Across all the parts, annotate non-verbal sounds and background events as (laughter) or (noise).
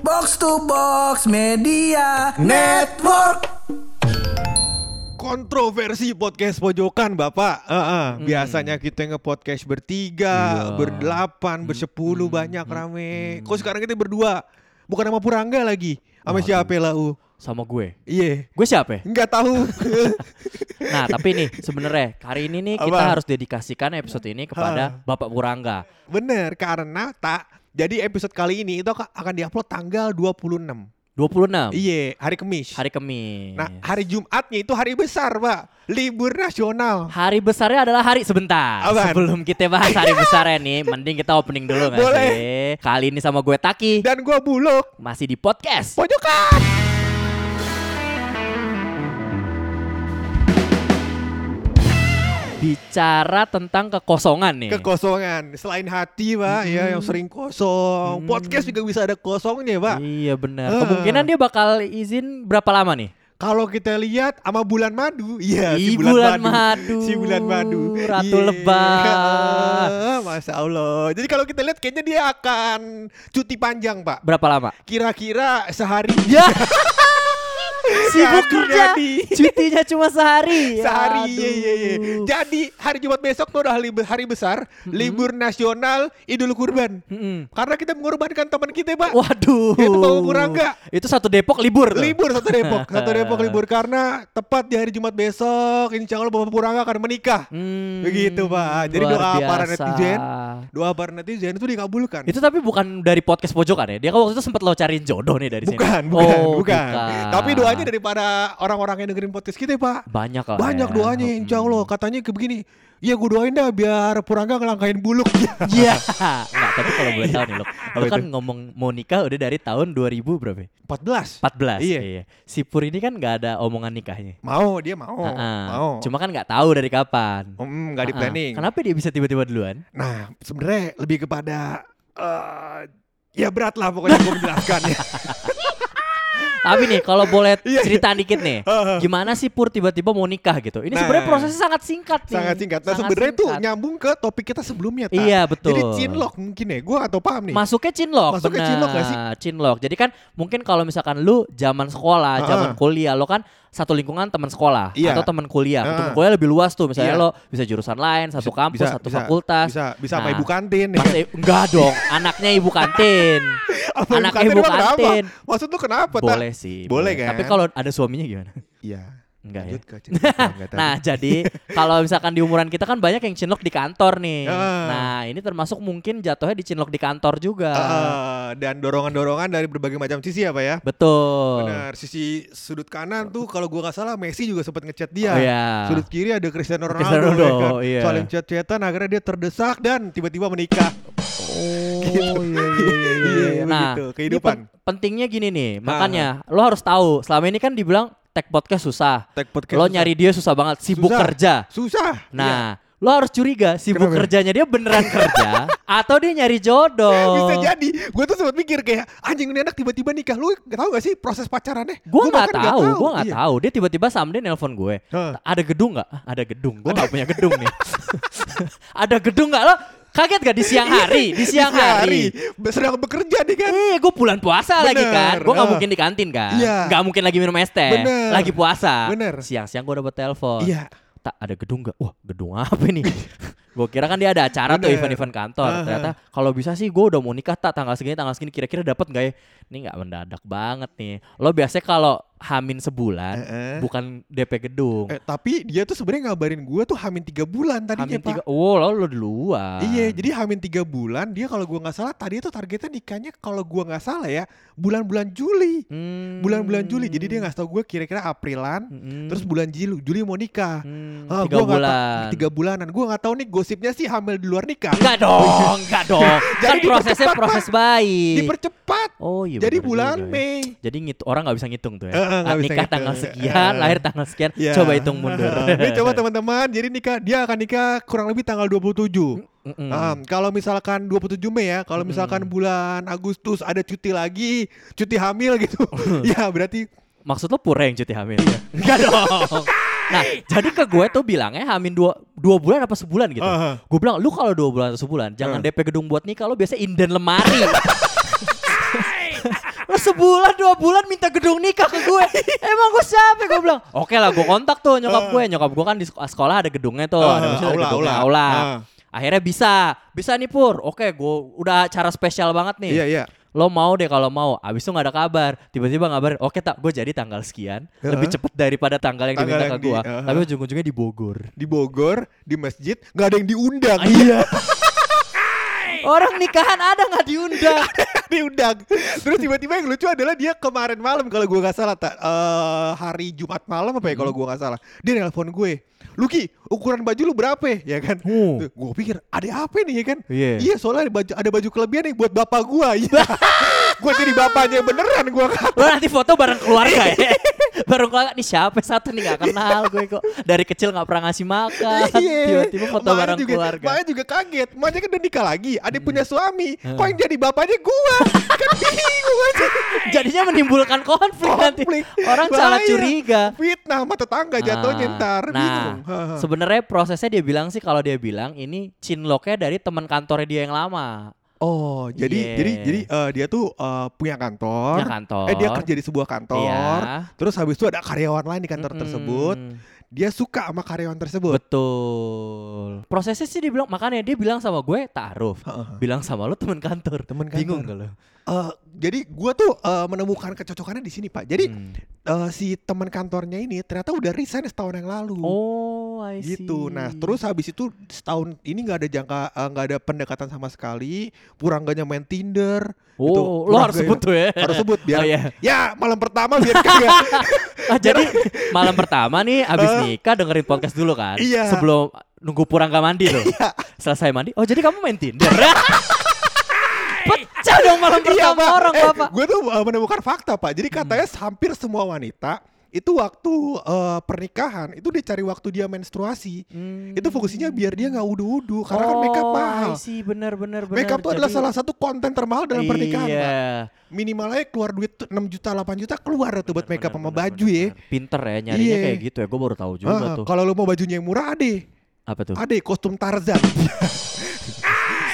Box to Box Media Network. kontroversi podcast pojokan bapak Heeh, biasanya kita nge-podcast bertiga Iya. berdelapan bersepuluh banyak rame kok sekarang kita berdua bukan sama Purangga lagi sama siapa lah u sama gue. iya Gue siapa? ya? nggak tahu (laughs) Nah, tapi nih sebenarnya hari ini nih kita Apa? harus dedikasikan episode ini kepada Bapak Purangga. bener karena tak jadi episode kali ini itu akan diupload tanggal 26 26 iya hari Kamis hari Kamis. nah hari Jumatnya itu hari besar pak libur nasional Hari besarnya adalah hari sebentar. Apaan? Sebelum kita bahas hari besarnya nih, (laughs) mending kita opening dulu nggak sih? Kali ini sama gue Taki dan gua buluk masih di podcast. pojokan Bicara tentang kekosongan nih. kekosongan selain hati pak ya yang sering kosong podcast juga bisa ada kosongnya pak Iya benar. Ah. Kemungkinan dia bakal izin berapa lama nih? kalau kita lihat sama bulan madu iya si bulan, bulan madu. madu. si bulan madu Ratu Iya. lebah. (laughs) masya allah jadi kalau kita lihat kayaknya dia akan cuti panjang pak Berapa lama? kira-kira sehari Ya. (laughs) Sibuk kerja. jadi. Cutinya cuma sehari. sehari iya, iya, iya. Jadi hari Jumat besok tuh udah hari, hari besar libur nasional Idul Kurban Mm-mm. karena kita mengorbankan teman kita pak Waduh. Itu Bapak Purangga. Itu satu Depok libur tuh. Libur satu Depok, (laughs) satu Depok libur karena tepat di hari Jumat besok, insya Allah Bapak Purangga akan menikah. Hmm, Begitu, Pak. Jadi luar doa para biasa. netizen. Doa para netizen itu dikabulkan. Itu tapi bukan dari podcast pojokan ya. Dia kan waktu itu sempat lo cariin jodoh nih dari sini. bukan, bukan, Oh, bukan. Tapi doanya daripada orang-orang yang dengerin podcast kita, Pak. banyak lah. Banyak ya. doanya, insya Allah. Katanya ke begini, ya gue doain dah biar Purangga ngelangkain buluk. (laughs) Iya. Enggak, tapi kalau boleh tahu nih lo. Lo kan ngomong mau nikah udah dari tahun 2000 berapa? ya? 14. 14. Iya. Si Pur ini kan nggak ada omongan nikahnya. Mau, dia mau. Ah-ah. Mau. Cuma kan nggak tahu dari kapan. Hmm, nggak di planning. Kenapa dia bisa tiba-tiba duluan? Nah, sebenarnya lebih kepada eh ya berat lah pokoknya gue menjelaskannya. (laughs) Tapi nih kalau boleh (laughs) Iya, iya. cerita dikit nih, (laughs) gimana sih Pur tiba-tiba mau nikah gitu? Ini Nah. sebenarnya prosesnya sangat singkat nih. Sangat singkat. Nah, sebenarnya tuh singkat. nyambung ke topik kita sebelumnya, Ta. Iya, betul. Jadi cinlok mungkin ya. Gue atau paham nih. Masuknya cinlok, Masuknya cinlok gak sih? Cinlok. Jadi kan mungkin kalau misalkan lu zaman sekolah, zaman kuliah, lo kan satu lingkungan teman sekolah Iya. atau teman kuliah. Ha-ha. Teman kuliah lebih luas tuh. Misalnya Iya. lo bisa jurusan lain, satu Bisa- kampus, bisa- satu bisa- fakultas. Bisa bisa sama Nah, ibu kantin. ya. Masa, enggak dong, anaknya ibu kantin. (laughs) Apa kantin ibu kenapa? kantin. Maksud lu kenapa? Boleh sih. Boleh kan? Tapi kalau ada suaminya gimana? Iya. Enggak ya. Lanjut ke Purangga tadi. Nah, jadi kalau misalkan di umuran kita kan banyak yang cinlok di kantor nih. Ah. Nah, ini termasuk mungkin jatuhnya di cinlok di kantor juga. Eh, dan dorongan-dorongan dari berbagai macam sisi ya, Pak ya. Betul. Benar, sisi sudut kanan tuh kalau gua nggak salah Messi juga sempat ngechat dia. Oh iya. Sudut kiri ada Cristiano Ronaldo, Cristiano ya Ronaldo, kan? iya. Saling chat-chatan akhirnya dia terdesak dan tiba-tiba menikah. Oh, Gitu. iya, iya, iya, iya, iya. Nah, begitu, kehidupan. pen- pentingnya gini nih, makanya lo harus tahu. Selama ini kan dibilang tag podcast susah. Tag podcast Lo susah. nyari dia susah banget, sibuk Susah. kerja. susah. Iya. Nah, lo harus curiga sibuk Kenapa? kerjanya dia beneran kerja (laughs) atau dia nyari jodoh. Bisa jadi. Gue tuh sempat mikir kayak anjing ini anak tiba-tiba nikah. Lu gak tahu gak sih proses pacarannya? Gue nggak tahu, gue nggak Iya. tahu. Dia tiba-tiba someday nelpon gue. Hah. Ada gedung nggak? Ada gedung. Gue nggak punya gedung nih. (laughs) (laughs) ada gedung nggak lo? Kaget gak di siang hari? Di siang hari. Be- Sedang bekerja nih kan. Eh, gue bulan puasa lagi kan. Bener, Gue ah. mungkin di kantin kan. Iya. Nggak mungkin lagi minum es teh. Bener. Lagi puasa. Bener. Siang-siang gue dapet telepon. Iya. Tak ada gedung nggak? Wah, gedung apa ini? (laughs) gue kira kan dia ada acara tuh Bener. event-event kantor. Ah, Ternyata kalau bisa sih gue udah mau nikah tak tanggal segini tanggal segini kira-kira dapat nggak ya? Ini nggak mendadak banget nih. Lo biasanya kalau hamin sebulan Eh-eh. bukan DP gedung. Eh, tapi dia tuh sebenarnya ngabarin gue tuh hamin tiga bulan tadinya Hamin tiga. Oh, lo lo duluan. Iya, jadi hamin tiga bulan dia kalau gua nggak salah tadi tuh targetnya nikahnya kalau gua nggak salah ya bulan-bulan Juli, Hmm. bulan-bulan Juli. Jadi dia nggak tahu gue kira-kira Aprilan, Mm-mm. terus bulan Juli, Juli mau nikah. Hmm, Ah, tiga gua bulan. tiga bulanan. Gua nggak tahu nih gosipnya sih hamil di luar nikah. Enggak dong, enggak dong. (laughs) kan Jadi prosesnya dipercepat, proses baik. Dipercepat. Oh iya. jadi bener bulan juga ya. Mei. Jadi ngit orang nggak bisa ngitung tuh ya. Eh, nggak bisa nikah ngitung. tanggal sekian, lahir tanggal sekian. Ya. Coba hitung mundur. (laughs) Ini coba teman-teman, jadi nikah dia akan nikah kurang lebih tanggal 27. Mm-mm. Ah, kalau misalkan 27 Mei ya, kalau misalkan bulan Agustus ada cuti lagi, cuti hamil gitu. (laughs) ya, berarti Maksud lo pura yang cuti hamil? (laughs) Enggak dong. Nah, jadi ke gue tuh bilangnya hamin dua, dua bulan apa sebulan gitu. Aha. Gue bilang, lu kalau dua bulan atau sebulan, jangan Ah. DP gedung buat nikah, lo biasa inden lemari. Sebulan dua bulan minta gedung nikah ke gue. Emang gue siapa? Gue bilang, oke lah gue kontak tuh nyokap gue. Nyokap gue kan di sek- sekolah ada gedungnya tuh. Ah, ada, aula, gedungnya, aula. aula. Ah. Akhirnya bisa, bisa nih Pur. Oke, gue udah cara spesial banget nih. Iya iya. Lo mau deh kalau mau. Abis itu gak ada kabar. Tiba-tiba ngabarin, oke tak, gue jadi tanggal sekian. Heeh. Lebih cepet daripada tanggal yang Tanggal diminta yang ke gue. di- heeh. Tapi ujung-ujungnya di Bogor. Di Bogor, di masjid, nggak ada yang diundang. Iya. (laughs) (laughs) Orang nikahan ada nggak diundang? (laughs) diundang. Terus tiba-tiba yang lucu adalah dia kemarin malam kalau gue nggak salah tak eh, hari Jumat malam apa ya kalau gue nggak salah. Dia nelpon gue. Luki, ukuran baju lu berapa ya kan? Hmm. Gue pikir ada apa nih ya kan? Iya. Iya soalnya ada baju, ada baju kelebihan nih buat bapak gue. Iya. (laughs) gue jadi bapaknya beneran gue kata. Lo nanti foto bareng keluarga ya. Bareng keluarga nih siapa satu nih gak kenal gue kok. Dari kecil gak pernah ngasih makan. (laughs) Iya. Tiba-tiba foto bareng juga, keluarga. Makanya juga kaget. Makanya kan udah nikah lagi. Ada punya suami. Kok yang jadi bapaknya gue? kan (laughs) bingung aja. Jadinya menimbulkan konflik, nanti. Konflik. Orang salah Bahaya. curiga. Fitnah sama tetangga jatuhnya Ah, ntar. Nah, sebenarnya prosesnya dia bilang sih kalau dia bilang ini chinlocknya dari teman kantornya dia yang lama. Oh, jadi Iya. jadi jadi eh, dia tuh eh, punya kantor. Punya kantor. Eh dia kerja di sebuah kantor. Iya. Terus habis itu ada karyawan lain di kantor Mm-mm. tersebut. Dia suka sama karyawan tersebut. Betul. Prosesnya sih dia bilang makanya dia bilang sama gue taaruf. Heeh. Bilang sama lo teman kantor. Temen Bingung kantor. gak lo? Eh, jadi gua tuh eh, menemukan kecocokannya di sini, Pak. Jadi Hmm. Eh, si teman kantornya ini ternyata udah resign setahun yang lalu. Oh, I see. gitu. Nah, terus habis itu setahun ini nggak ada jangka eh, nggak ada pendekatan sama sekali. Purangganya main Tinder. Oh, gitu. lo harus sebut tuh ya. Harus sebut biar Oh, iya. ya malam pertama biar (laughs) kagak Ah, jadi (laughs) malam pertama nih abis nikah dengerin podcast dulu kan? Iya. Sebelum nunggu Purangga mandi tuh. (laughs) Selesai mandi. Oh, jadi kamu main Tinder. Pecah dong malam (laughs) Iya, pertama Pak. orang Eh, Bapak. Gue tuh uh, menemukan fakta, Pak. Jadi katanya hampir semua wanita itu waktu uh, pernikahan itu dia cari waktu dia menstruasi. Hmm. Itu fungsinya biar dia nggak udu-udu karena kan makeup Oh, mahal. Bener bener bener. Makeup tuh adalah salah satu konten termahal dalam pernikahan, iya. Pak. Minimalnya keluar duit tuh 6 juta, 8 juta keluar tuh buat makeup Bener, sama bener, baju ya. bener. Pinter ya nyarinya Iya. kayak gitu ya. Gue baru tahu juga Ah, tuh. Kalau lu mau bajunya yang murah ade, Apa tuh? ade kostum Tarzan. (laughs)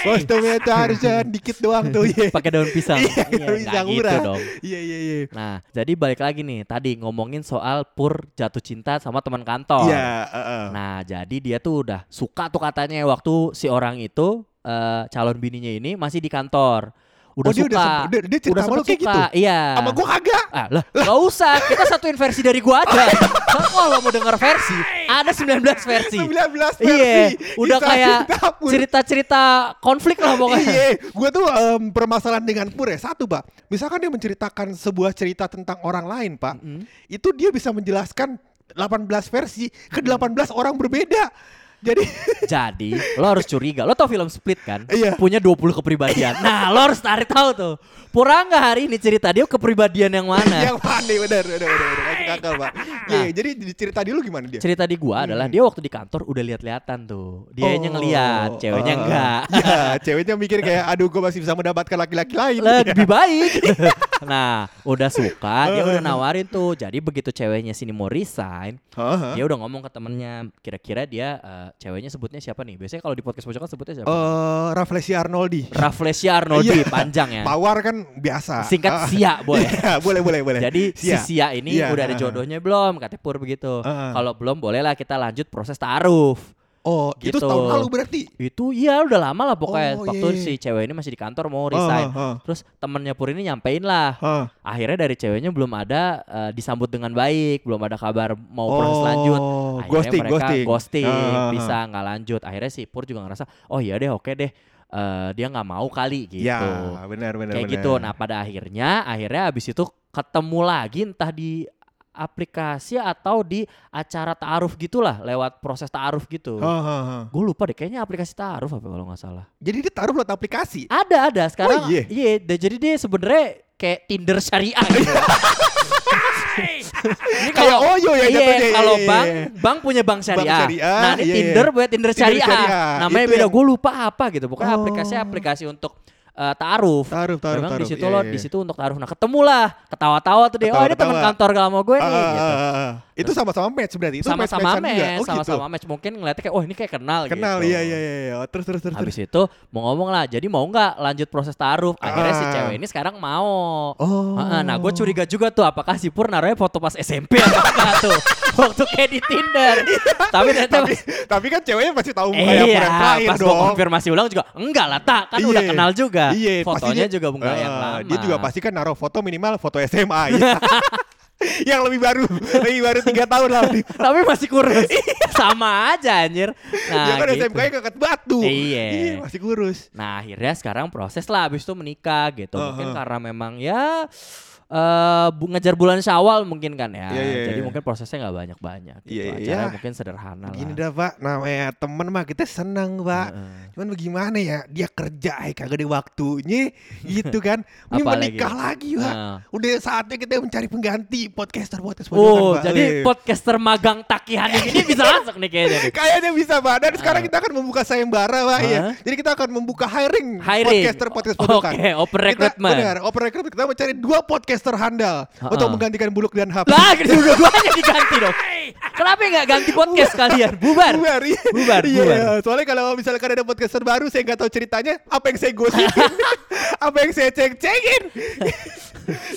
Kostumnya Tarzan dikit doang tuh ya. Pakai daun pisang. Iya, Iya, murah. gitu dong. Iya iya iya. Nah, jadi balik lagi nih tadi ngomongin soal Pur jatuh cinta sama teman kantor. Iya, heeh. Nah, jadi dia tuh udah suka tuh katanya waktu si orang itu eh, calon bininya ini masih di kantor. Udah Oh, dia suka. udah sempet- dia- dia cerita udah sama lu kayak suka. gitu? Iya. Sama gua kagak. Ah, lah, gak usah. Kita satuin versi dari gua aja. (laughs) Kalau mau denger versi, ada 19 versi. 19 versi. Iya, udah Kisah kayak cerita-cerita konflik lah pokoknya. Iya, gue tuh em, permasalahan dengan Pur ya satu pak. Misalkan dia menceritakan sebuah cerita tentang orang lain pak, itu dia bisa menjelaskan 18 versi ke 18 orang berbeda. Jadi (laughs) Jadi lo harus curiga. Lo tau film Split kan? Iya. Punya 20 kepribadian. Nah lo harus tarik tahu tuh. Purangga hari ini cerita dia kepribadian yang mana? (laughs) yang mana benar benar benar benar masuk akal pak. Iya, Nah. jadi di cerita dulu gimana dia? Cerita di gua adalah dia waktu di kantor udah lihat-lihatan tuh. Dianya Oh, ngeliat, ceweknya ah. enggak. Iya, ceweknya mikir kayak aduh gue masih bisa mendapatkan laki-laki lain. lebih baik. (laughs) nah, udah suka, dia udah (laughs) nawarin tuh. Jadi begitu ceweknya sini mau resign, Heeh. dia udah ngomong ke temennya, kira-kira dia eh, ceweknya sebutnya siapa nih? Biasanya kalau di podcast pojokan sebutnya siapa? Eh, Raflesi Arnoldi. Rafflesia Arnoldi Iya. panjang ya. Pawar kan biasa. Singkat Ah, Sia, boleh. (laughs) Iya, boleh boleh boleh. Jadi si Sia ini Iya, udah ada jodohnya belum? Katanya Pur begitu. Ah. Kalau belum bolehlah kita lanjut proses taaruf. Oh, itu Gitu. tahun lalu berarti. Itu iya udah lama lah pokoknya Oh, waktu iya, iya. si cewek ini masih di kantor mau resign. Ah, ah, Terus temennya Pur ini nyampein lah. ah. Akhirnya dari ceweknya belum ada eh, disambut dengan baik, belum ada kabar mau proses lanjut. Oh, Akhirnya ghosting, mereka ghosting. ghosting, Ah, ah, ah. bisa nggak lanjut. Akhirnya si Pur juga ngerasa, oh iya deh, oke deh. Eh, dia nggak mau kali gitu. Ya, benar benar Kayak benar. gitu. Nah pada akhirnya, akhirnya abis itu ketemu lagi entah di aplikasi atau di acara taaruf gitulah lewat proses taaruf gitu. Gue lupa deh kayaknya aplikasi taaruf apa kalau nggak salah. Jadi dia taruh lewat aplikasi. Ada ada sekarang. Oh, iya? Iya, dan jadi dia sebenarnya kayak Tinder syariah (laughs) gitu. Ini Kayak Oyo ya iya, kalau iya, iya, bank, iya. bank punya bank syariah. syariah, nah, ini iya, iya. Tinder buat Tinder Tinder syariah. syariah. Namanya Itu beda. yang- Gue lupa apa gitu. Pokoknya Oh. aplikasi-aplikasi untuk eh, taaruf. Taruh, taruh, Memang taruh. di situ Iya, lo iya. di situ untuk taruh. Nah, ketemulah, ketawa-tawa tuh dia. Oh, ini teman kantor lama gue nih Ah, gitu. ah, ah, ah. Itu sama-sama match berarti. Itu Sama-sama juga. match, Oh, sama-sama gitu. match. Mungkin ngeliatnya kayak, oh ini kayak kenal, Kenal, gitu. iya iya iya. iya. Terus terus terus. Habis terus. itu mau ngomong lah, jadi mau nggak lanjut proses taruh? Akhirnya si Ah. cewek ini sekarang mau. Oh. Nah, gue curiga juga tuh apakah si Pur naruhnya foto pas SMP atau enggak tuh. (laughs) Waktu kayak di Tinder. Tapi ternyata tapi tapi kan ceweknya pasti tahu muka yang iya, yang terakhir pas dong. gua konfirmasi ulang juga enggak lah tak kan udah Iya. kenal juga. Iya, Fotonya pastinya- juga enggak yang Eh, lama. Dia juga pasti kan naruh foto minimal foto SMA ya. (laughs) (laughs) yang lebih baru, lebih baru tiga tahun lah. (laughs) Tapi masih kurus. Sama aja anjir. Nah, Dia kan gitu. SMK nya kakak batu. Iya. masih kurus. Nah, akhirnya sekarang proses lah habis itu menikah gitu. Mungkin Heeh. karena memang ya eh bu- ngejar bulan Syawal mungkin kan ya. Iya, iya, Jadi iya. mungkin prosesnya nggak banyak-banyak gitu. Acaranya iya. mungkin sederhana Gini lah. dah pak, namanya temen mah kita seneng pak. Heeh. Cuman bagaimana ya, dia kerja eh kagak ada waktunya gitu kan. (laughs) Ini menikah lagi pak. Nah. Udah saatnya kita mencari pengganti podcaster podcast Oh, Pak. jadi Iya. podcaster magang Takihan ini bisa masuk nih kayaknya. nih. (laughs) Kayaknya bisa pak. Dan sekarang kita akan membuka sayembara pak. ya. Hah? Jadi kita akan membuka hiring, Hiring. podcaster podcast pojokan. Oke, open Kita- recruitment. Benar, open recruitment. Kita mencari dua podcaster handal Ha-ha. untuk menggantikan Buluk dan Hap. Lah, gitu dua-duanya diganti dong. Kenapa nggak ganti podcast kalian? Bubar. Bubar, iya. Bubar, Iya, bubar. soalnya kalau misalkan ada podcaster baru, saya nggak tahu ceritanya, apa yang saya gosipin, (laughs) apa yang saya cek-cekin. (laughs)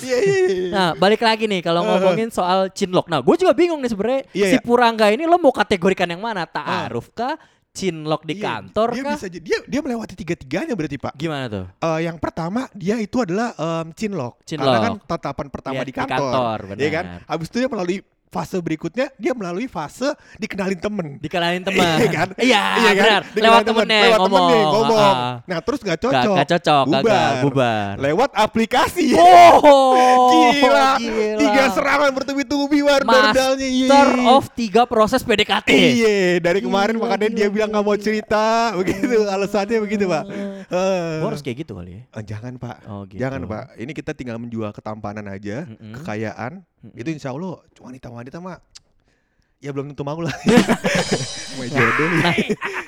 Iya, iya, iya. Nah, balik lagi nih kalau Uh-huh. ngomongin soal cinlok. Nah, gue juga bingung nih sebenarnya Iya, si iya. Purangga ini lo mau kategorikan yang mana? Ta'aruf kah? Cinlok di Iya, kantor dia kah? bisa jadi- dia dia melewati tiga-tiganya berarti Pak. Gimana tuh? Eh, yang pertama dia itu adalah em, cinlok. Cinlok. Karena kan tatapan pertama Iya, di di kantor. kantor, Iya kan? Habis itu dia melalui fase berikutnya dia melalui fase dikenalin temen. Dikenalin teman. (laughs) Iya kan? Iya, Iya kan? benar. Dikenalin Lewat temen, temennya lewat ngomong. temennya ngomong. Ah. Nah, terus gak Nggak- cocok. nggak cocok, gagal, bubar. bubar. Lewat aplikasi. Oh, Gila. (laughs) gila. Tiga serangan bertubi-tubi baru daldalnya. Iya. Master of tiga proses PDKT. Iya, dari kemarin Gila, makanya gila, dia bilang nggak mau cerita, begitu alasannya begitu pak. Gue harus kayak gitu kali ya. Eh, jangan pak, Oh, gitu. jangan pak. Ini kita tinggal menjual ketampanan aja, Mm-mm. kekayaan. Mm-mm. Itu insya Allah wanita-wanita mah ya belum tentu mau lah. (laughs) Nah,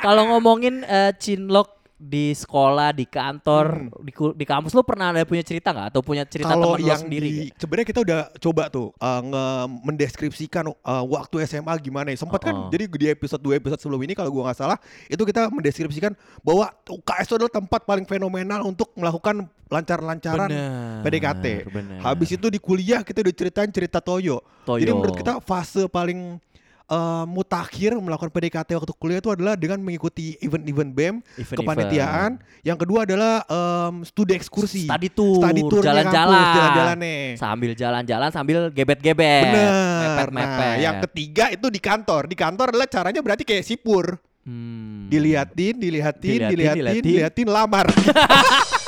kalau ngomongin eh, cinlok di sekolah, di kantor, di, ku- di kampus lu pernah ada punya cerita nggak atau punya cerita Kalau teman lo yang sendiri? di, sebenarnya kita udah coba tuh uh, nge- mendeskripsikan uh, waktu SMA gimana ya. Sempat kan Oh. jadi di episode 2 episode sebelum ini kalau gua nggak salah itu kita mendeskripsikan bahwa UKS itu adalah tempat paling fenomenal untuk melakukan lancar-lancaran PDKT. bener. Habis itu di kuliah kita udah ceritain cerita Toyo. Toyo. Jadi menurut kita fase paling uh, mutakhir melakukan PDKT waktu kuliah itu adalah dengan mengikuti event-event BEM, Event-event. kepanitiaan. Yang kedua adalah um, studi ekskursi. Study tour, Study tour jalan-jalan, jalan-jalannya. sambil jalan-jalan sambil gebet-gebet, Bener. mepet-mepet. Nah, yang ketiga itu di kantor. Di kantor adalah caranya berarti kayak sipur. Hmm. Diliatin, dilihatin, Diliatin, dilihatin, diliatin. dilihatin, lamar. (laughs)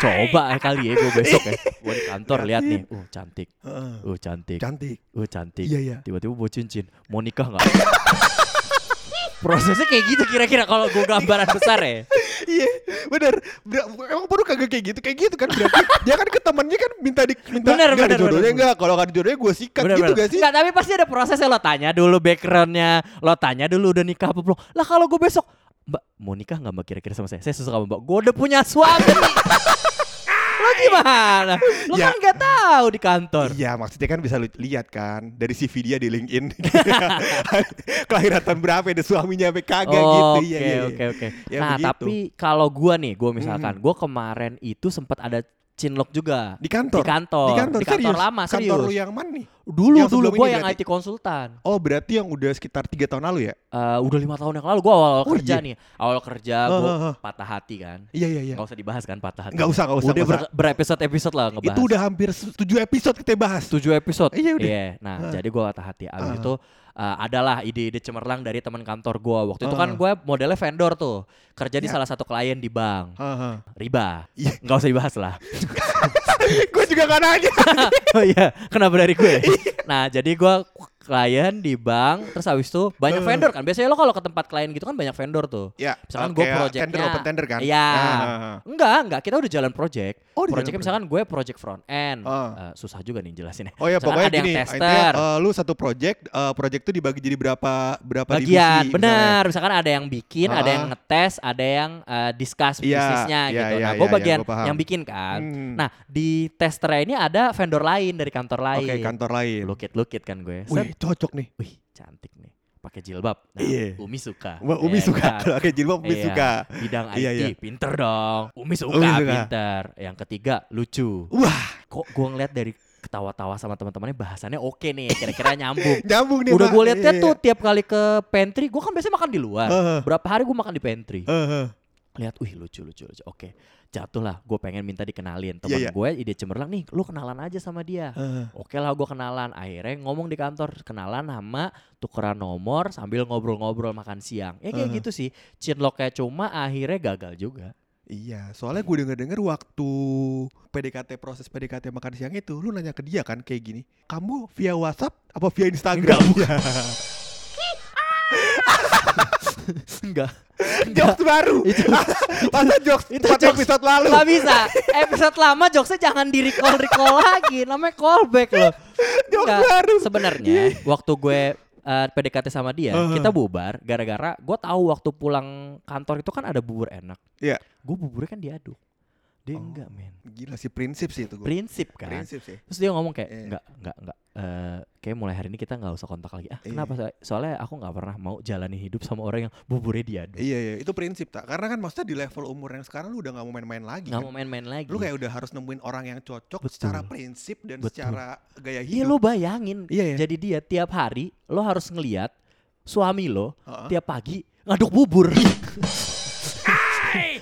Coba kali ya gue besok ya, gue di kantor lihat nih, uh cantik, uh cantik, Cantik. uh cantik. Iya, iya. Tiba-tiba bawa cincin, mau nikah nggak? (laughs) Prosesnya kayak gitu kira-kira kalau gue gambaran besar ya. Iya, bener. Ber- Emang perlu kagak kayak gitu, kayak gitu kan berarti. Dia kan ke temennya kan minta di minta Bener, bener, jodohnya enggak. Kalau enggak ada jodohnya gue sikat Bener, gitu bener. gak sih? Nggak, tapi pasti ada prosesnya lo tanya dulu backgroundnya, lo tanya dulu udah nikah apa belum. Lah kalau gue besok, Mbak mau nikah nggak Mbak kira-kira sama saya? Saya suka sama Mbak. Gue udah punya suami. (laughs) lo gimana? Lo Ya. kan nggak tahu di kantor. Iya, maksudnya kan bisa lihat kan dari CV dia di LinkedIn. (laughs) Kelahiran tahun berapa ada suaminya sampai kagak gitu. Oke Iya, iya, iya. oke oke. Ya, nah begitu. tapi kalau gua nih, gua misalkan, gua kemarin itu sempat ada cinlok juga Di kantor. di kantor, Di kantor, di kantor serius? lama serius. Kantor lu yang mana nih? Dulu yang dulu ini yang? IT konsultan. Oh, berarti yang udah sekitar tiga tahun lalu ya? Eh, udah lima tahun yang lalu gua awal, Oh, kerja iya. nih, awal kerja Heeh, gua heeh. patah hati kan. Iya, iya, iya. Nggak usah dibahas kan patah hati. Nggak usah, nggak usah, Udah ber- berepisode-episode lah ngebahas. Itu udah hampir tujuh episode kita bahas. tujuh episode. Iya, udah. Nah, Heeh. jadi gua patah hati. Abis Heeh. itu eh, adalah ide-ide cemerlang dari teman kantor gua. Waktu itu kan gue modelnya vendor tuh, kerja di Ya. salah satu klien di bank. Heeh. Riba. Iya. Nggak usah dibahas lah. (laughs) gue juga gak nanya. (laughs) oh iya, kenapa dari gue? (laughs) Iya. nah, jadi gue klien di bank, terus habis itu banyak vendor kan. Biasanya lo kalau ke tempat klien gitu kan banyak vendor tuh. Ya, Misalkan eh, gue projectnya tender open tender kan? Iya Ah. Enggak, enggak Kita udah jalan project Oh, Projectnya misalkan gue project front end Ah. Eh, Susah juga nih jelasinnya Oh ya Misalkan pokoknya ada yang gini, tester intinya eh, lu satu project, eh, project itu dibagi jadi berapa berapa Bagian divisi, Benar Misalkan ada yang bikin Ada Ah. yang ngetes Ada yang eh, discuss Iya, bisnisnya iya, gitu iya, Nah iya, gue iya, bagian gua paham. yang bikin kan Hmm. Nah di testernya ini ada vendor lain Dari kantor lain Oke, kantor lain. Lukit-lukit kan gue. Wih, cocok nih. Wih cantik nih pakai jilbab nah, Iya. Umi suka Wah, Umi Ya suka. kan? Pakai jilbab Umi Iya, suka. Bidang IT, Iya, iya. pinter dong. Umi suka, Umi suka. pinter. Yang ketiga, lucu. Wah, Kok gua ngeliat dari ketawa-tawa sama teman-temannya bahasannya oke nih, kira-kira nyambung. (laughs) nyambung nih, Udah gue liatnya Iya, tuh iya. tiap kali ke pantry, gua kan biasanya makan di luar. Heeh. Berapa hari gua makan di pantry. Heeh. Lihat, wih lucu lucu lucu. Oke, jatuh lah. Gue pengen minta dikenalin. Iya, iya. gue ide cemerlang nih, lu kenalan aja sama dia. Heeh. Oke lah gue kenalan Akhirnya ngomong di kantor Kenalan sama tukeran nomor Sambil ngobrol-ngobrol makan siang Ya kayak Uh. gitu sih Cinloknya cuma akhirnya gagal juga Iya, soalnya gue denger-denger waktu PDKT proses PDKT makan siang itu, lu nanya ke dia kan kayak gini, kamu via WhatsApp apa via Instagram? Enggak, (laughs) (laughs) (laughs) Enggak jokes baru. (laughs) Itu (laughs) Masa jokes Itu jokes- episode lalu? Gak bisa Episode lama jokesnya jangan di recall recall lagi Namanya callback loh Jokes Enggak, baru. Sebenarnya Waktu gue eh, PDKT sama dia Uh-huh. Kita bubar Gara-gara gue tahu waktu pulang kantor itu kan ada bubur enak Iya. Gue buburnya kan diaduk Dia Oh. enggak men Gila sih prinsip sih itu gue. Prinsip kan Prinsip sih. Terus dia ngomong kayak Iya. enggak enggak enggak eh kayak mulai hari ini kita nggak usah kontak lagi. Ah, Iya. kenapa? So- Soalnya aku nggak pernah mau jalani hidup sama orang yang buburnya diaduk. Iya iya itu prinsip tak karena kan maksudnya di level umur yang sekarang lu udah nggak mau main-main lagi Nggak kan? mau main-main lagi. lu kayak udah harus nemuin orang yang cocok Betul. secara prinsip dan Betul. secara gaya Iya hidup lo bayangin. Iya, iya. Jadi dia tiap hari lo harus ngeliat suami lo Heeh. tiap pagi ngaduk bubur. (laughs)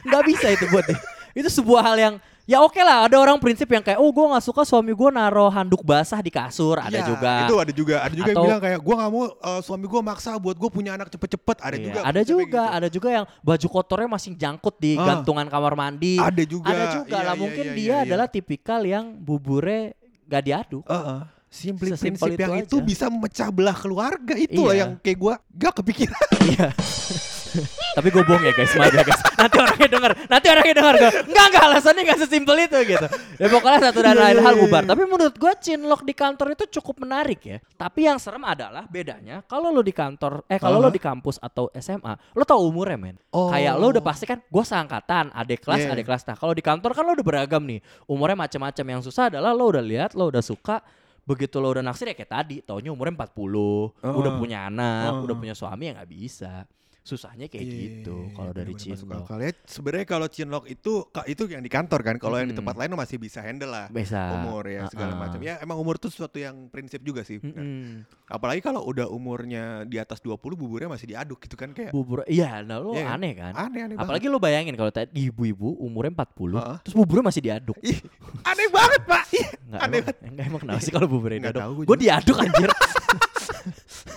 Nggak bisa itu buat dia. Itu sebuah hal yang ya oke lah. Ada orang prinsip yang kayak oh gue nggak suka suami gue naro handuk basah di kasur. Ada Iya, juga. itu ada juga ada juga yang Atau- bilang kayak gua nggak mau uh, suami gua maksa buat gua punya anak cepet-cepet ada Iya, juga ada juga, gitu. ada juga yang baju kotornya masih jangkut di Ah. gantungan kamar mandi. ada juga Ada juga Iya, lah iya, mungkin iya, dia iya, iya. adalah tipikal yang buburnya gak diaduk. Heeh. Simply Sesimpel prinsip yang itu itu aja. bisa memecah belah keluarga itu Iya. yang kayak gua gak kepikiran Iya. (laughs) Tapi gue bohong ya guys, maaf ya guys. Nanti orangnya denger, nanti orangnya denger gue. Enggak enggak alasannya enggak sesimpel itu gitu. Ya pokoknya satu dan Iya, lain iya, hal iya, bubar. Tapi menurut gue chinlock di kantor itu cukup menarik ya. Tapi yang serem adalah bedanya kalau lo di kantor, eh kalau lo di kampus atau SMA, lo tau umurnya men. Oh. Kayak lo udah pasti kan, gue seangkatan, adik kelas, Iya. adik kelas. Nah kalau di kantor kan lo udah beragam nih. Umurnya macam-macam. Yang susah adalah lo udah lihat, lo udah suka, begitu lo udah naksir ya kayak tadi, taunya umurnya 40, udah Heeh. punya anak, Heeh. udah punya suami ya nggak bisa. Susahnya kayak Iya, gitu iya, kalau iya, dari bener-bener masuk Cinlok. akal. Ya, sebenarnya kalau Cinlok itu itu yang di kantor kan. Kalau yang di tempat lain masih bisa handle lah. Bisa. Umur ya segala Uh-uh. macam. Ya emang umur tuh sesuatu yang prinsip juga sih. Mm-mm. Apalagi kalau udah umurnya di atas 20 buburnya masih diaduk gitu kan kayak Bubur, iya, nah lo Iya kan? aneh kan? aneh-aneh banget. Apalagi lo bayangin kalau tadi ibu-ibu umurnya 40, Heeh. terus buburnya masih diaduk. Ih, aneh banget, Pak. Enggak, aneh emang, enggak emang kenapa sih kalau buburnya diaduk? Gue diaduk anjir. (laughs)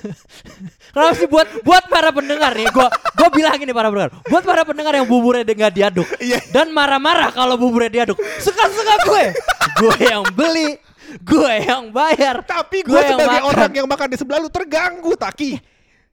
(laughs) Kenapa sih buat buat para pendengar nih? Gue gue bilangin nih para pendengar. Buat para pendengar yang buburnya nggak diaduk (laughs) Iya. dan marah-marah kalau buburnya diaduk, suka-suka gue. gue yang beli, gue yang bayar. Tapi Gue yang sebagai makan. orang yang makan di sebelah lu terganggu, Taki.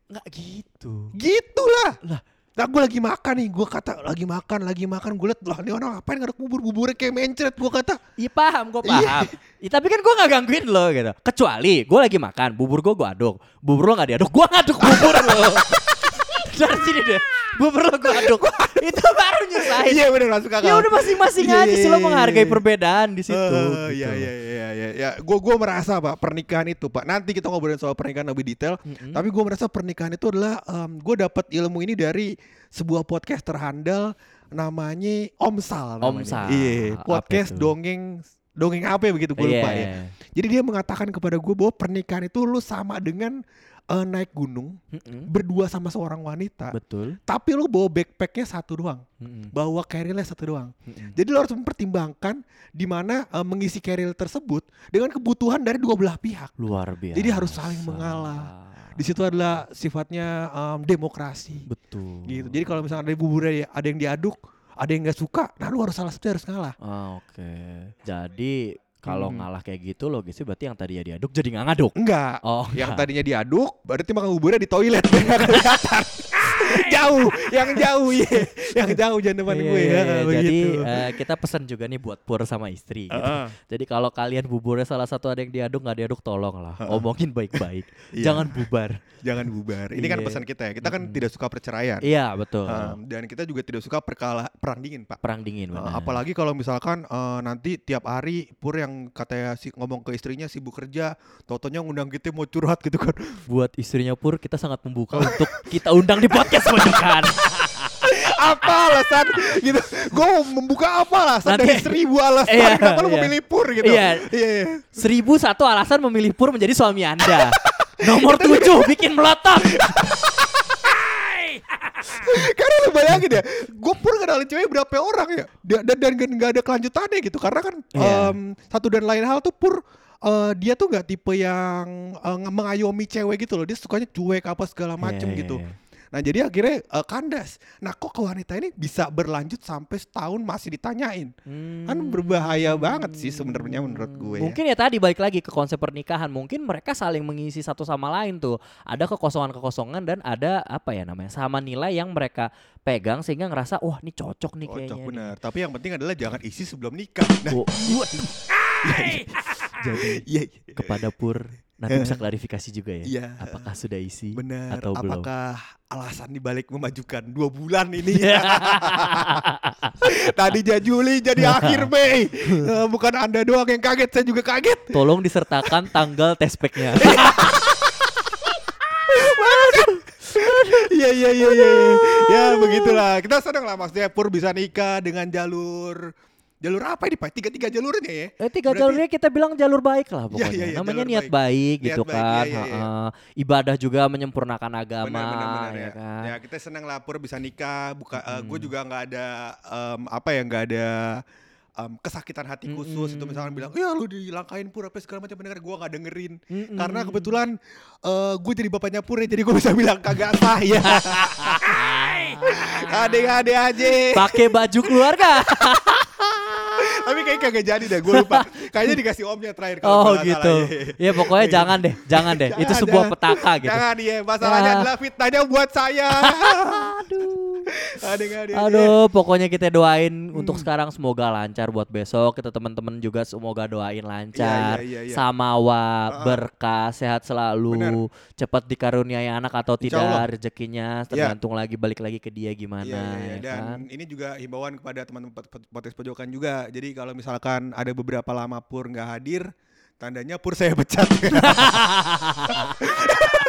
Nggak gitu. Gitulah. Lah. Nah gue lagi makan nih, gue kata lagi makan, lagi makan, gue liat lah ini orang ngapain ngaduk bubur buburnya kayak mencret, gue kata. Iya paham, gue Iya. paham. Ih, tapi kan gue gak gangguin lo gitu. Kecuali gue lagi makan, bubur gue gue aduk. Bubur lo gak diaduk, gue ngaduk bubur lo. (laughs) Dari sini deh, bubur lo gue aduk. Itu baru nyusahin. Iya bener masuk akal. Ya udah masing-masing Iya, aja iya, sih lo iya, menghargai iya. perbedaan di situ. Eh, gitu. Iya iya iya iya ya. Gue gue merasa pak pernikahan itu pak. Nanti kita ngobrolin soal pernikahan lebih detail. Tapi gue merasa pernikahan itu adalah gue dapat ilmu ini dari sebuah podcast terhandal namanya Omsal. namanya. Omsal. Iya. Apa Podcast dongeng dongeng apa ya begitu gue lupa Iya. ya. Jadi dia mengatakan kepada gue bahwa pernikahan itu lu sama dengan eh, naik gunung Mm-mm. berdua sama seorang wanita. Betul. Tapi lu bawa backpacknya satu doang, Mm-mm. bawa carrier satu doang. Mm-mm. Jadi lo harus mempertimbangkan di mana eh, mengisi carrier tersebut dengan kebutuhan dari dua belah pihak. Luar biasa. Jadi harus saling mengalah. Di situ adalah sifatnya em, demokrasi. Betul. Gitu. Jadi kalau misalnya ada buburnya ada yang diaduk, ada yang nggak suka, nah lu harus salah satu harus ngalah. Ah, Oke. Jadi Kalau Hmm. ngalah kayak gitu logisnya berarti yang tadi ya diaduk jadi nggak ngaduk. Enggak. Oh, yang enggak. tadinya diaduk, berarti makan buburnya di toilet biar nggak kelihatan. (laughs) jauh, yang jauh ya, yang jauh jangan depan Iya, gue iya, ya, iya. Jadi begitu. eh, kita pesan juga nih buat pur sama istri. Gitu. Heeh. Jadi kalau kalian buburnya salah satu ada yang diaduk nggak diaduk tolong lah, omongin baik-baik, (laughs) Iya. jangan bubar. Jangan bubar. Ini kan Iya. pesan kita ya. Kita kan tidak suka perceraian. Iya betul. Um, dan kita juga tidak suka perkala perang dingin, Pak. Perang dingin Uh, apalagi kalau misalkan uh, nanti tiap hari Pur yang katanya si ngomong ke istrinya sibuk kerja, totonya ngundang kita mau curhat gitu kan. buat istrinya pur kita sangat membuka untuk kita undang di podcast pojokan. apa alasan gitu? Gue membuka apa alasan Nanti- dari seribu alasan Iya, kenapa lu iya. memilih Pur gitu? Iya. iya. iya. Seribu satu alasan memilih pur menjadi suami anda. Nomor tujuh bikin melotot. Karena lu bayangin ya, gue pun kenalin cewek berapa orang ya, Da- dan dan dan nggak ada kelanjutannya gitu. Karena kan Iya. em, satu dan lain hal tuh pur eh, dia tuh nggak tipe yang nge- mengayomi cewek gitu loh. Dia sukanya cuek apa segala macem Iya, iya, gitu. iya. Nah jadi akhirnya eh, kandas. Nah kok ke wanita ini bisa berlanjut sampai setahun masih ditanyain? Kan berbahaya banget sih sebenarnya menurut gue. ya. Mungkin ya tadi balik lagi ke konsep pernikahan. Mungkin mereka saling mengisi satu sama lain tuh. Ada kekosongan-kekosongan dan ada apa ya namanya sama nilai yang mereka pegang sehingga ngerasa wah ini cocok nih kayaknya. Cocok nih." benar. Tapi yang penting adalah jangan isi sebelum nikah. Nah, Oh, (laughs) Jadi (laughs) iya, iya. kepada Pur nanti bisa (laughs) klarifikasi juga ya. Iya. Apakah sudah isi Benar. atau belum? Apakah alasan dibalik memajukan dua bulan ini? (laughs) Tadinya Juli jadi akhir Mei. Eh, bukan anda doang yang kaget, saya juga kaget. Tolong disertakan tanggal tespeknya. Iya iya iya iya. Ya begitulah. Kita senang lah maksudnya Pur bisa nikah dengan jalur jalur apa ini Pak? Tiga tiga jalurnya ya? Eh tiga Berarti- jalurnya kita bilang jalur baik lah Iya, pokoknya. iya, iya, Namanya jalur niat baik. baik, Niat gitu baik, kan. iya, iya. Heeh. Ibadah juga menyempurnakan agama benar benar benar ya ya. kan. Ya kita senang lah Pur bisa nikah. Buka, gue juga nggak ada em, apa ya nggak ada em, kesakitan hati khusus itu misalkan bilang ya lu dilangkain Pur apa segala macam pendengar gue nggak dengerin karena kebetulan gue jadi bapaknya Pur ya jadi gue bisa bilang kagak sah ya (laughs) adek-adek aja Pakai baju keluarga. (laughs) kayak kagak jadi deh gue lupa (laughs) kayaknya dikasih omnya terakhir kalau oh gitu. iya. Ya pokoknya jangan deh, jangan deh. (laughs) Itu Jangan, sebuah jangan. petaka gitu. Jangan iya, masalahnya Ya. adalah fitnahnya buat saya. (laughs) Aduh. Adik-adik. Aduh, pokoknya kita doain untuk sekarang semoga lancar buat besok. Kita teman-teman juga semoga doain lancar. Iya, iya, iya, iya. Samawa, Ah. berkah, sehat selalu, cepat dikaruniai anak atau tidak rezekinya Iya. tergantung lagi balik lagi ke dia gimana iya, iya. ya Dan kan. ini juga himbauan kepada teman-teman pot- pot- podcast pojokan juga. Jadi kalau misalkan ada beberapa lama Pur nggak hadir, tandanya Pur saya pecat. (laughs)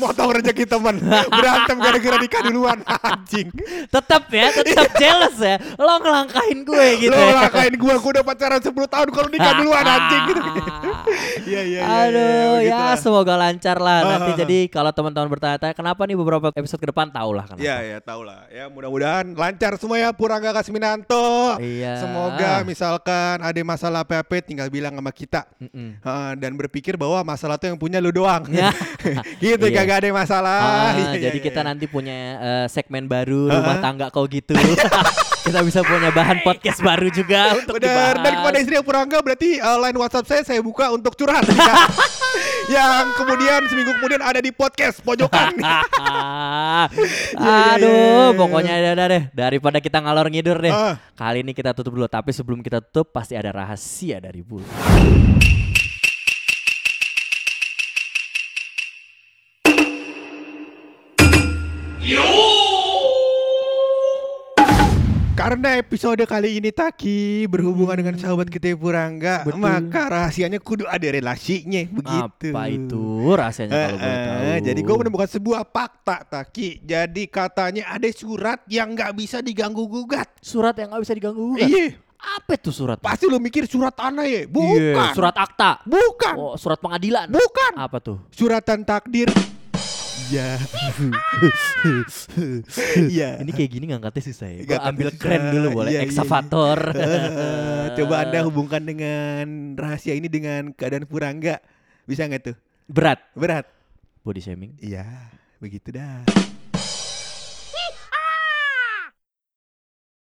Motong rezeki teman berantem gara-gara nikah duluan (laughs) anjing. Tetap ya, tetap jealous ya. Lo ngelangkahin gue gitu. Lo ya. ngakain gua, gua udah pacaran 10 tahun kalau nikah (laughs) duluan anjing gitu. Iya iya iya. Aduh, iya, ya semoga lancar lah. Nanti jadi kalau teman-teman bertanya-tanya kenapa nih beberapa episode ke depan tahu lah kenapa. Iya ya tahu lah ya mudah-mudahan lancar semua ya Purangga Kasminanto. Iya. Semoga misalkan ada masalah apa-apa tinggal bilang sama kita. Ha, dan berpikir bahwa masalah itu yang punya lu doang. Ya. (laughs) gitu Iya. kagak ada masalah. Ah, Iya, iya, jadi iya, kita iya. nanti punya eh, segmen baru Ah. rumah tangga kau gitu. (laughs) kita bisa punya bahan podcast baru juga untuk dibahas. dan kepada istri yang Purangga berarti uh, line WhatsApp saya saya buka untuk curhat. (laughs) yang kemudian seminggu kemudian ada di podcast pojokan. Ah. (laughs) iya, Aduh, iya. pokoknya ya udah deh daripada kita ngalor ngidur deh. Ah. Kali ini kita tutup dulu, tapi sebelum kita tutup pasti ada rahasia dari Bul. Karena episode kali ini Taki berhubungan dengan sahabat kita Purangga, Betul. maka rahasianya kudu ada relasinya begitu. Apa itu rahasianya kalau boleh Eh, tahu? eh, jadi gue menemukan sebuah fakta Taki. Jadi katanya ada surat yang nggak bisa diganggu gugat. surat yang nggak bisa diganggu gugat. Iya. Apa tuh surat? Pasti lu mikir surat tanah ya? Iya, Bukan. surat akta. Bukan. Oh, surat pengadilan. Bukan. Apa tuh? Suratan takdir. Ya. Iya. (laughs) Ini kayak gini ngangkatnya susah ya. Gua Ngangkatnya ambil susah. keren dulu boleh. Iya, iya, iya. Excavator. Eh, (laughs) Coba anda hubungkan dengan rahasia ini dengan keadaan Purangga. Bisa nggak tuh? Berat. Berat. Body shaming. Iya, begitu dah.